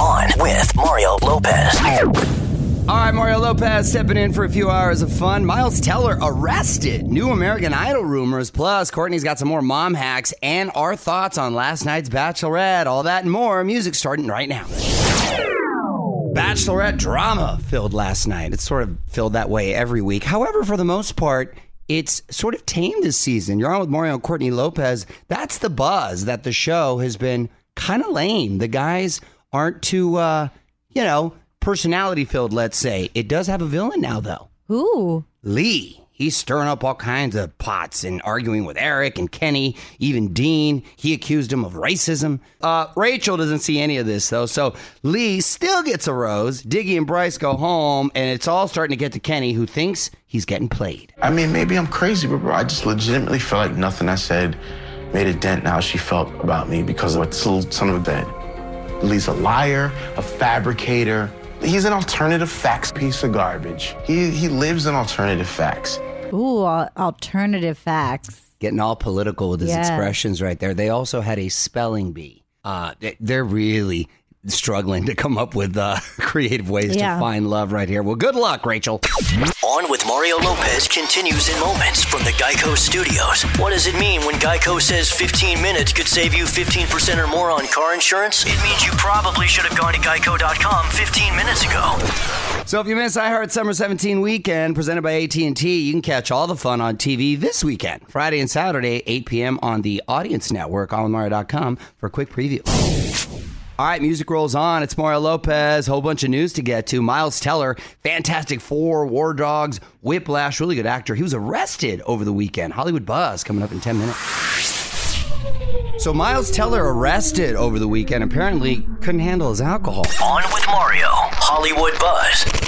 On with Mario Lopez. All right, Mario Lopez stepping in for a few hours of fun. Miles Teller arrested. New American Idol rumors. Plus, Courtney's got some more mom hacks and our thoughts on last night's Bachelorette. All that and more. Music starting right now. Bachelorette drama filled last night. It's sort of filled that way every week. However, for the most part, it's sort of tame this season. You're on with Mario and Courtney Lopez. That's the buzz that the show has been kind of lame. The guys aren't too, uh, you know, personality filled, let's say. It does have a villain now, though. Who? Lee. He's stirring up all kinds of pots and arguing with Eric and Kenny, even Dean. He accused him of racism. Uh, Rachel doesn't see any of this, though. So Lee still gets a rose. Diggy and Bryce go home, and it's all starting to get to Kenny, who thinks he's getting played. I mean, maybe I'm crazy, but bro, I just legitimately feel like nothing I said made a dent in how she felt about me because of what this little son of a bitch. Lee's a liar, a fabricator. He's an alternative facts piece of garbage. He, he lives in alternative facts. Ooh, alternative facts. Getting all political with his Yes. expressions right there. They also had a spelling bee. Uh, they're really struggling to come up with uh, creative ways Yeah. to find love right here. Well, good luck, Rachel. On with Mario Lopez continues in moments from the Geico Studios. What does it mean when Geico says 15 minutes could save you 15% or more on car insurance? It means you probably should have gone to geico.com 15 minutes ago. So if you miss iHeart Summer 17 weekend presented by AT&T, you can catch all the fun on TV this weekend, Friday and Saturday, 8 p.m. on the Audience Network, onwithmario.com for a quick preview. All right, music rolls on. It's Mario Lopez. Whole bunch of news to get to. Miles Teller, Fantastic Four, War Dogs, Whiplash, really good actor. He was arrested over the weekend. Hollywood Buzz coming up in 10 minutes. So Miles Teller arrested over the weekend. Apparently couldn't handle his alcohol. On with Mario, Hollywood Buzz.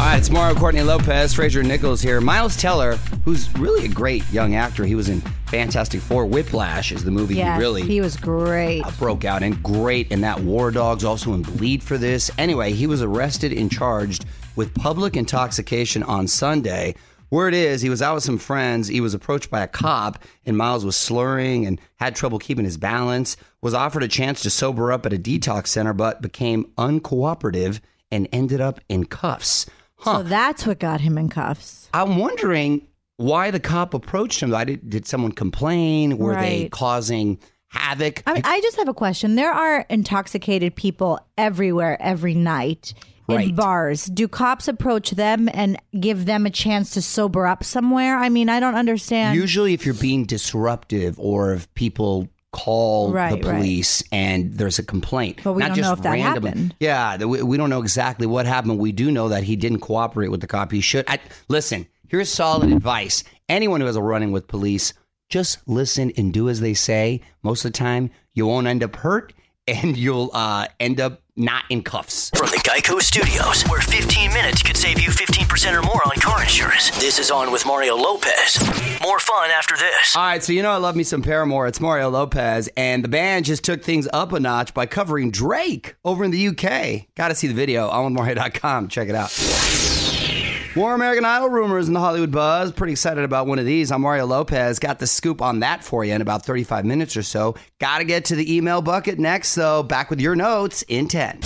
All right, it's Mario Courtney Lopez, Fraser Nichols here. Miles Teller, who's really a great young actor. He was in Fantastic Four. Whiplash is the movie Yes, he really he was great. uh, broke out and great in that War Dogs, also in Bleed for this. Anyway, he was arrested and charged with public intoxication on Sunday. Word is he was out with some friends. He was approached by a cop, and Miles was slurring and had trouble keeping his balance. Was offered a chance to sober up at a detox center, but became uncooperative and ended up in cuffs. Huh. So that's what got him in cuffs. I'm wondering why the cop approached him. I did, did someone complain? Were they causing havoc? I mean, I just have a question. There are intoxicated people everywhere every night in bars. Do cops approach them and give them a chance to sober up somewhere? I mean, I don't understand. Usually, if you're being disruptive or if people call Right, the right. police and there's a complaint, But we not don't just know if that happened. Yeah, we, we don't know exactly what happened. We do know that he didn't cooperate with the cop. He should. I, listen, here's solid advice. Anyone who has a running with police, just listen and do as they say. Most of the time, you won't end up hurt, and you'll uh, end up not in cuffs. From the Geico Studios, where 15 minutes could save you 15% or more on car insurance. This is On with Mario Lopez. More fun after this. All right, so you know I love me some Paramore. It's Mario Lopez, and the band just took things up a notch by covering Drake over in the UK. Got to see the video on Mario.com. Check it out. More American Idol rumors in the Hollywood buzz. Pretty excited about one of these. I'm Mario Lopez. Got the scoop on that for you in about 35 minutes or so. Got to get to the email bucket next, though. Back with your notes in 10.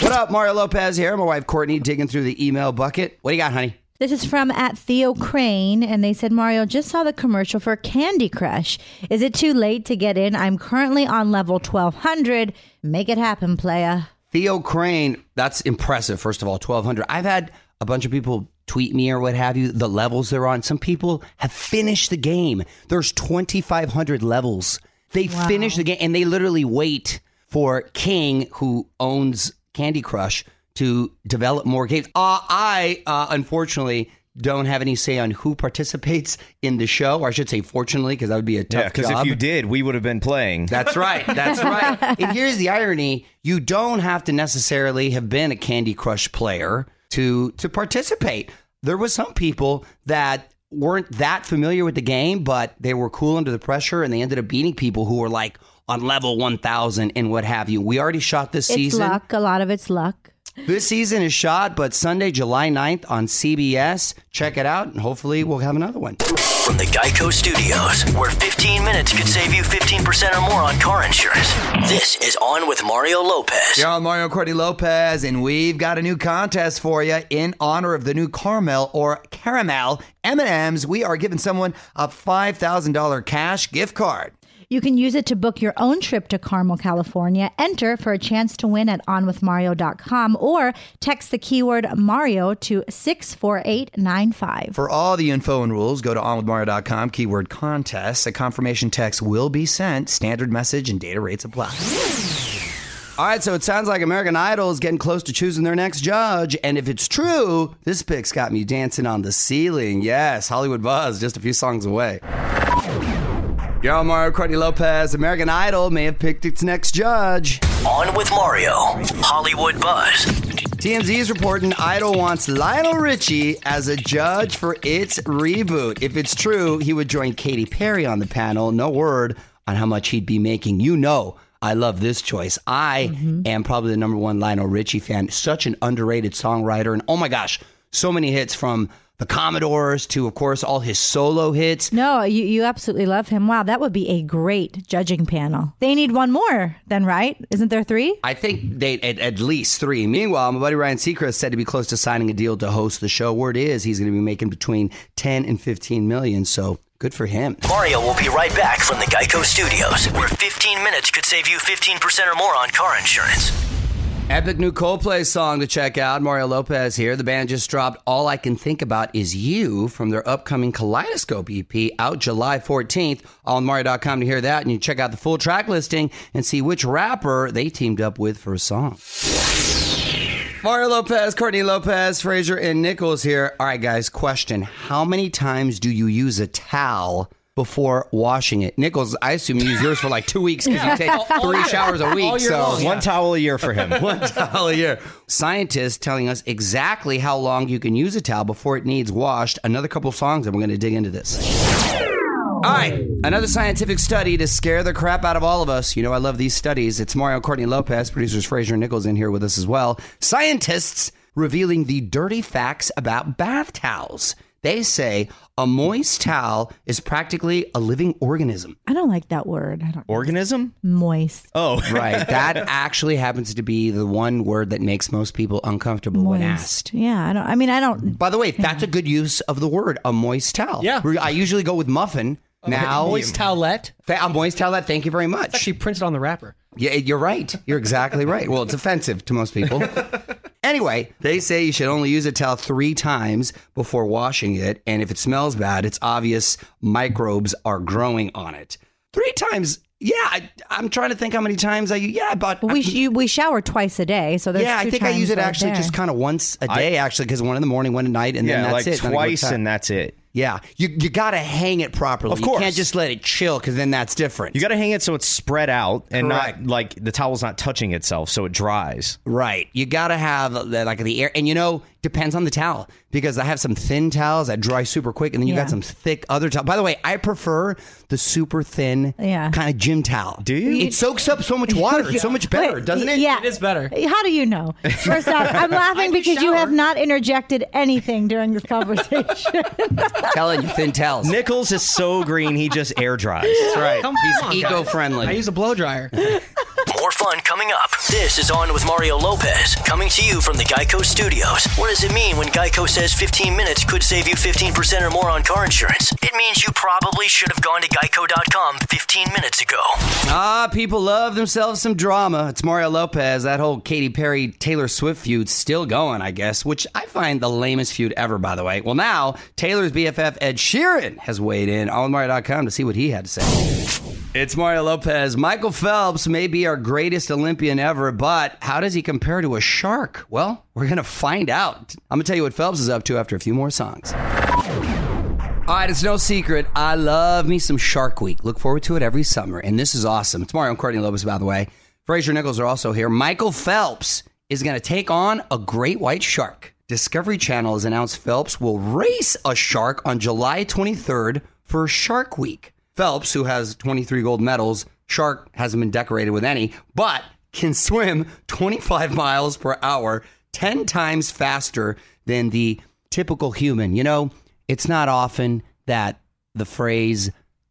What up, Mario Lopez here. My wife Courtney digging through the email bucket. What do you got, honey? This is from at Theo Crane, and they said, Mario, just saw the commercial for Candy Crush. Is it too late to get in? I'm currently on level 1200. Make it happen, playa. Theo Crane, that's impressive. First of all, 1200. I've had a bunch of people tweet me or what have you, the levels they're on. Some people have finished the game. There's 2,500 levels. They finish the game and they literally wait for King, who owns Candy Crush, to develop more games. Uh, I, uh, unfortunately, don't have any say on who participates in the show. Or I should say, fortunately, because that would be a tough Yeah, because job. if you did, we would have been playing. That's right. That's right. and here's the irony: you don't have to necessarily have been a Candy Crush player to to participate. There was some people that weren't that familiar with the game, but they were cool under the pressure, and they ended up beating people who were like on level one thousand and what have you. We already shot this It's season. luck. A lot of it's luck. This season is shot, but Sunday, July 9th on CBS. Check it out, and hopefully we'll have another one. From the Geico Studios, where 15 minutes could save you 15% or more on car insurance. This is On with Mario Lopez. You're on Mario Courtney Lopez, and we've got a new contest for you in honor of the new caramel or caramel M&Ms. We are giving someone a $5,000 cash gift card. You can use it to book your own trip to Carmel, California. Enter for a chance to win at onwithmario.com or text the keyword Mario to 64895. For all the info and rules, go to onwithmario.com, keyword contest. A confirmation text will be sent. Standard message and data rates apply. All right, so it sounds like American Idol is getting close to choosing their next judge. And if it's true, this pick's got me dancing on the ceiling. Yes, Hollywood Buzz, just a few songs away. Yo, Mario Courtney Lopez. American Idol may have picked its next judge. On with Mario, Hollywood Buzz. TMZ is reporting Idol wants Lionel Richie as a judge for its reboot. If it's true, he would join Katy Perry on the panel. No word on how much he'd be making. You know, I love this choice. I mm-hmm. am probably the number one Lionel Richie fan. Such an underrated songwriter. And oh my gosh, so many hits from the Commodores to, of course, all his solo hits. No, you, you absolutely love him. Wow, that would be a great judging panel. They need one more, then, right? Isn't there three? I think they at, at least three. Meanwhile, my buddy Ryan Seacrest said to be close to signing a deal to host the show. Word is he's going to be making between 10 and 15 million. So good for him. Mario will be right back from the Geico Studios, where 15 minutes could save you 15% or more on car insurance. Epic new Coldplay song to check out. Mario Lopez here. The band just dropped All I Can Think About Is You from their upcoming Kaleidoscope EP out July 14th. AllMario.com to hear that. And you check out the full track listing and see which rapper they teamed up with for a song. Mario Lopez, Courtney Lopez, Fraser, and Nichols here. All right, guys, question. How many times do you use a towel before washing it? Nichols, I assume you use yours for like two weeks because you take three showers a week. So One towel a year for him. one towel a year. Scientists telling us exactly how long you can use a towel before it needs washed. Another couple songs, and we're going to dig into this. All right, another scientific study to scare the crap out of all of us. You know, I love these studies. It's Mario Courtney Lopez, producers Fraser and Nichols in here with us as well. Scientists revealing the dirty facts about bath towels. They say a moist towel is practically a living organism. I don't like that word. I don't Organism? moist. Oh, Right. that actually happens to be the one word that makes most people uncomfortable when asked. Moist. Yeah, I don't. I mean, I don't. By the way, that's a good use of the word, a moist towel. Yeah. I usually go with muffin. Now, Moist towelette. Fa- a moist towelette. Thank you very much. Actually printed on the wrapper. Yeah, you're right. You're exactly right. Well, it's offensive to most people. anyway, they say you should only use a towel three times before washing it, and if it smells bad, it's obvious microbes are growing on it. Three times. Yeah, I, I'm trying to think how many times I. Yeah, but We sh- you, we shower twice a day, so there's yeah, I two think I use it right actually there. just kind of once a day, actually, because one in the morning, one at night, and then yeah, that's like it. Then I go twice and that's it. Yeah, you you got to hang it properly. Of course. you can't just let it chill because then that's different. You got to hang it so it's spread out and Correct. not like the towel's not touching itself, so it dries. Right. You got to have the, like the air, and you know, depends on the towel because I have some thin towels that dry super quick, and then you Yeah. got some thick other towels. By the way, I prefer the super thin Yeah. kind of gym towel. Do you? It soaks up so much water. It's so much better, Wait, doesn't it? Yeah, It is better. How do you know? First off, I'm laughing do because you have shower. not interjected anything during this conversation. Telling you, thin towels. Nichols is so green, he just air dries. That's right. Come He's on, guys. eco-friendly. I use a blow dryer. More fun coming up. This is On with Mario Lopez, coming to you from the Geico Studios. What does it mean when Geico says 15 minutes could save you 15% or more on car insurance? It means you probably should have gone to geico.com 15 minutes ago. Ah, people love themselves some drama. It's Mario Lopez. That whole Katy Perry Taylor Swift feud's still going, I guess, which I find the lamest feud ever, by the way. Well, now Taylor's BFF Ed Sheeran has weighed in on Mario.com to see what he had to say. It's Mario Lopez. Michael Phelps may be our greatest Olympian ever, but how does he compare to a shark? Well, we're going to find out. I'm going to tell you what Phelps is up to after a few more songs. All right, it's no secret. I love me some Shark Week. Look forward to it every summer, and this is awesome. It's Mario and Courtney Lopez, by the way. Fraser Nichols are also here. Michael Phelps is going to take on a great white shark. Discovery Channel has announced Phelps will race a shark on July 23rd for Shark Week. Phelps, who has 23 gold medals, shark hasn't been decorated with any, but can swim 25 miles per hour 10 times faster than the typical human. You know, it's not often that the phrase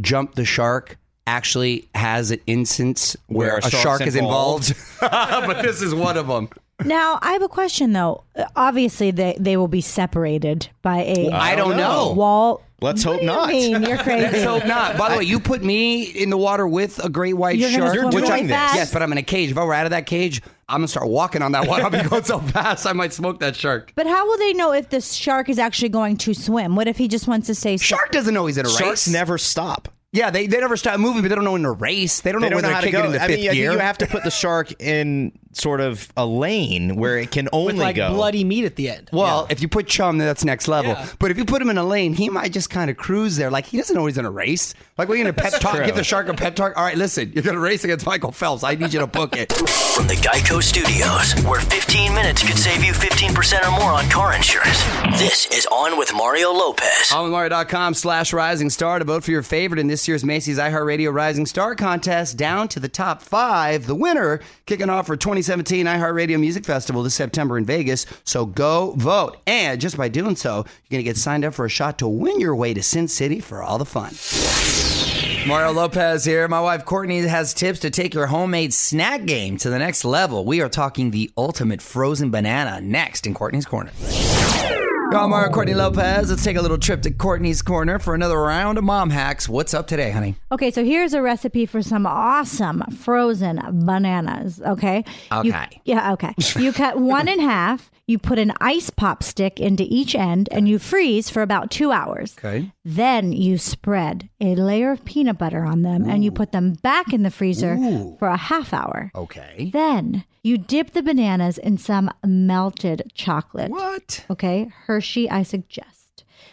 jump the shark actually has an instance where, Where a a, shark is involved. involved. but this is one of them. Now, I have a question though. Obviously, they, they will be separated by a I don't know. wall. Let's What hope do you not. mean? You're crazy. So not. By the way, you put me in the water with a great white You're shark. swim You're really doing this. fast. Yes, but I'm in a cage. If I were out of that cage, I'm gonna start walking on that water. I'll be going so fast, I might smoke that shark. But how will they know if the shark is actually going to swim? What if he just wants to stay still? Shark doesn't know he's in a Sharks race. never stop. Yeah, they, they never stop moving, but they don't know in a race. They don't They know when don't know they're how to kicking go. in the I fifth mean, gear. you have to put the shark in sort of a lane where it can only With like go. bloody meat at the end. well, if you put Chum, then that's next level. Yeah. But if you put him in a lane, he might just kind of cruise there. Like he doesn't know he's in a race. Like we're gonna pep talk, true. give the shark a pep talk. All right, listen, you're gonna race against Michael Phelps. I need you to book it. From the Geico Studios, where 15 minutes could save you 15% or more on car insurance. This is On with Mario Lopez. OnWithMario.com slash Rising Star to vote for your favorite in this year's Macy's iHeartRadio Rising Star contest down to the top five. The winner kicking off for 2017 iHeartRadio Music Festival this September in Vegas. So go vote. And just by doing so, you're going to get signed up for a shot to win your way to Sin City for all the fun. Mario Lopez here. My wife Courtney has tips to take your homemade snack game to the next level. We are talking the ultimate frozen banana next in Courtney's Corner. I'm Mario Courtney Lopez. Let's take a little trip to Courtney's Corner for another round of mom hacks. What's up today, honey? Okay, so here's a recipe for some awesome frozen bananas. Okay. You- Okay. yeah. Okay. You cut one in half. You put an ice pop stick into each end, and you freeze for about two hours. Okay. Then you spread a layer of peanut butter on them, and you put them back in the freezer for a half hour. Okay. Then you dip the bananas in some melted chocolate. What? Okay, Hershey, I suggest.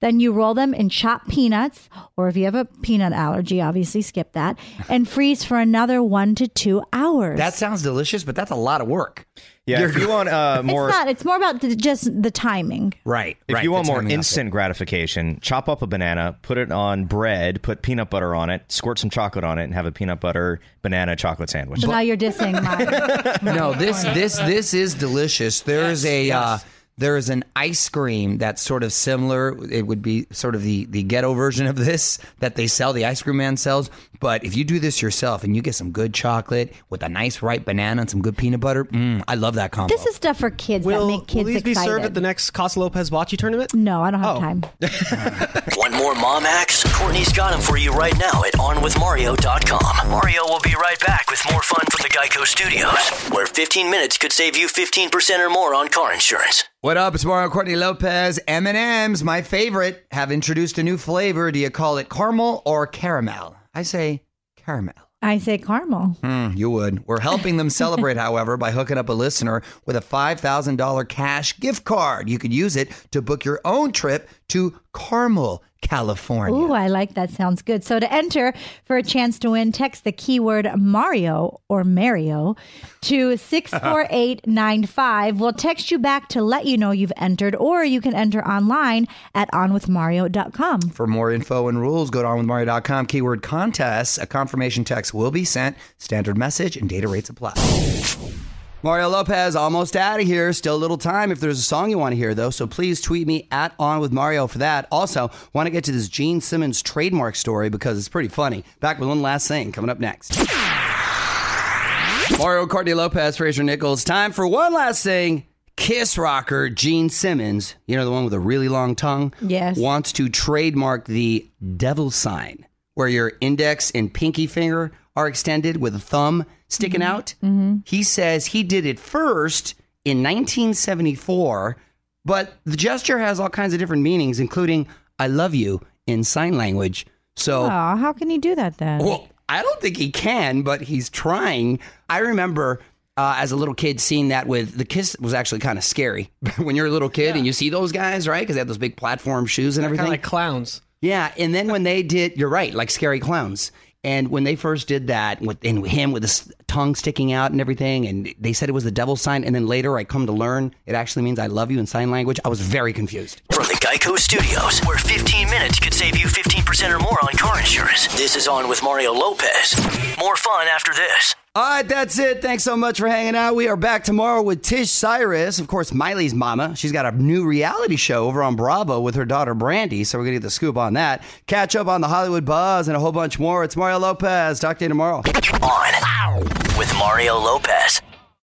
Then you roll them in chopped peanuts, or if you have a peanut allergy, obviously skip that, and freeze for another one to two hours. That sounds delicious, but that's a lot of work. yeah, if you want uh, it's more, not. It's more about the, just the timing. Right. if right, you want more timing of it. instant gratification, chop up a banana, put it on bread, put peanut butter on it, squirt some chocolate on it, and have a peanut butter banana chocolate sandwich. So now you're dissing my. No, this this this is delicious. There's a uh, there's an ice cream that's sort of similar. It would be sort of the the ghetto version of this that they sell. The ice cream man sells. But if you do this yourself and you get some good chocolate with a nice ripe banana and some good peanut butter, mm, I love that combo. This is stuff for kids Will, that make kids will these excited. be served at the next Casa Lopez Bocce tournament? no, I don't have Oh. time. Want more mom hacks? Courtney's got them for you right now at OnWithMario.com. Mario will be right back with more fun from the Geico Studios, where 15 minutes could save you 15% or more on car insurance. What up? It's Mario Courtney Lopez. M&M's, my favorite, have introduced a new flavor. Do you call it caramel or caramel? I say caramel. I say caramel. Mm, you would. We're helping them celebrate, however, by hooking up a listener with a $5,000 cash gift card. You could use it to book your own trip to Carmel, California. Ooh, I like that. Sounds good. So to enter for a chance to win, text the keyword Mario or Mario to 64895. We'll text you back to let you know you've entered, or you can enter online at onwithmario.com. For more info and rules, go to onwithmario.com, keyword contest. A confirmation text will be sent. Standard message and data rates apply. Mario Lopez, almost out of here. Still a little time if there's a song you want to hear, though. So please tweet me at On With Mario for that. Also, want to get to this Gene Simmons trademark story because it's pretty funny. Back with one last thing coming up next. Mario Courtney Lopez, Fraser Nichols. Time for one last thing. Kiss rocker Gene Simmons, you know, the one with a really long tongue, Yes. wants to trademark the devil sign, where your index and pinky finger are extended with a thumb sticking out. He says he did it first in 1974, but the gesture has all kinds of different meanings, including I love you in sign language. So. Aw, how can he do that then? Well, I don't think he can, but he's trying. I remember uh, as a little kid seeing that with the kiss was actually kind of scary when you're a little kid and you see those guys, right? Because they have those big platform shoes and Kind everything. of like clowns. yeah, and then when they did, you're right, like scary clowns. And when they first did that, with and him with his tongue sticking out and everything, and they said it was the devil sign, and then later I come to learn it actually means I love you in sign language. I was very confused. From the Geico Studios, where 15 minutes could save you 15% or more on car insurance. This is On with Mario Lopez. More fun after this. All right, that's it. Thanks so much for hanging out. We are back tomorrow with Tish Cyrus, of course, Miley's mama. She's got a new reality show over on Bravo with her daughter Brandi, so we're going to get the scoop on that. Catch up on the Hollywood buzz and a whole bunch more. It's Mario Lopez. Talk to you tomorrow. On with Mario Lopez.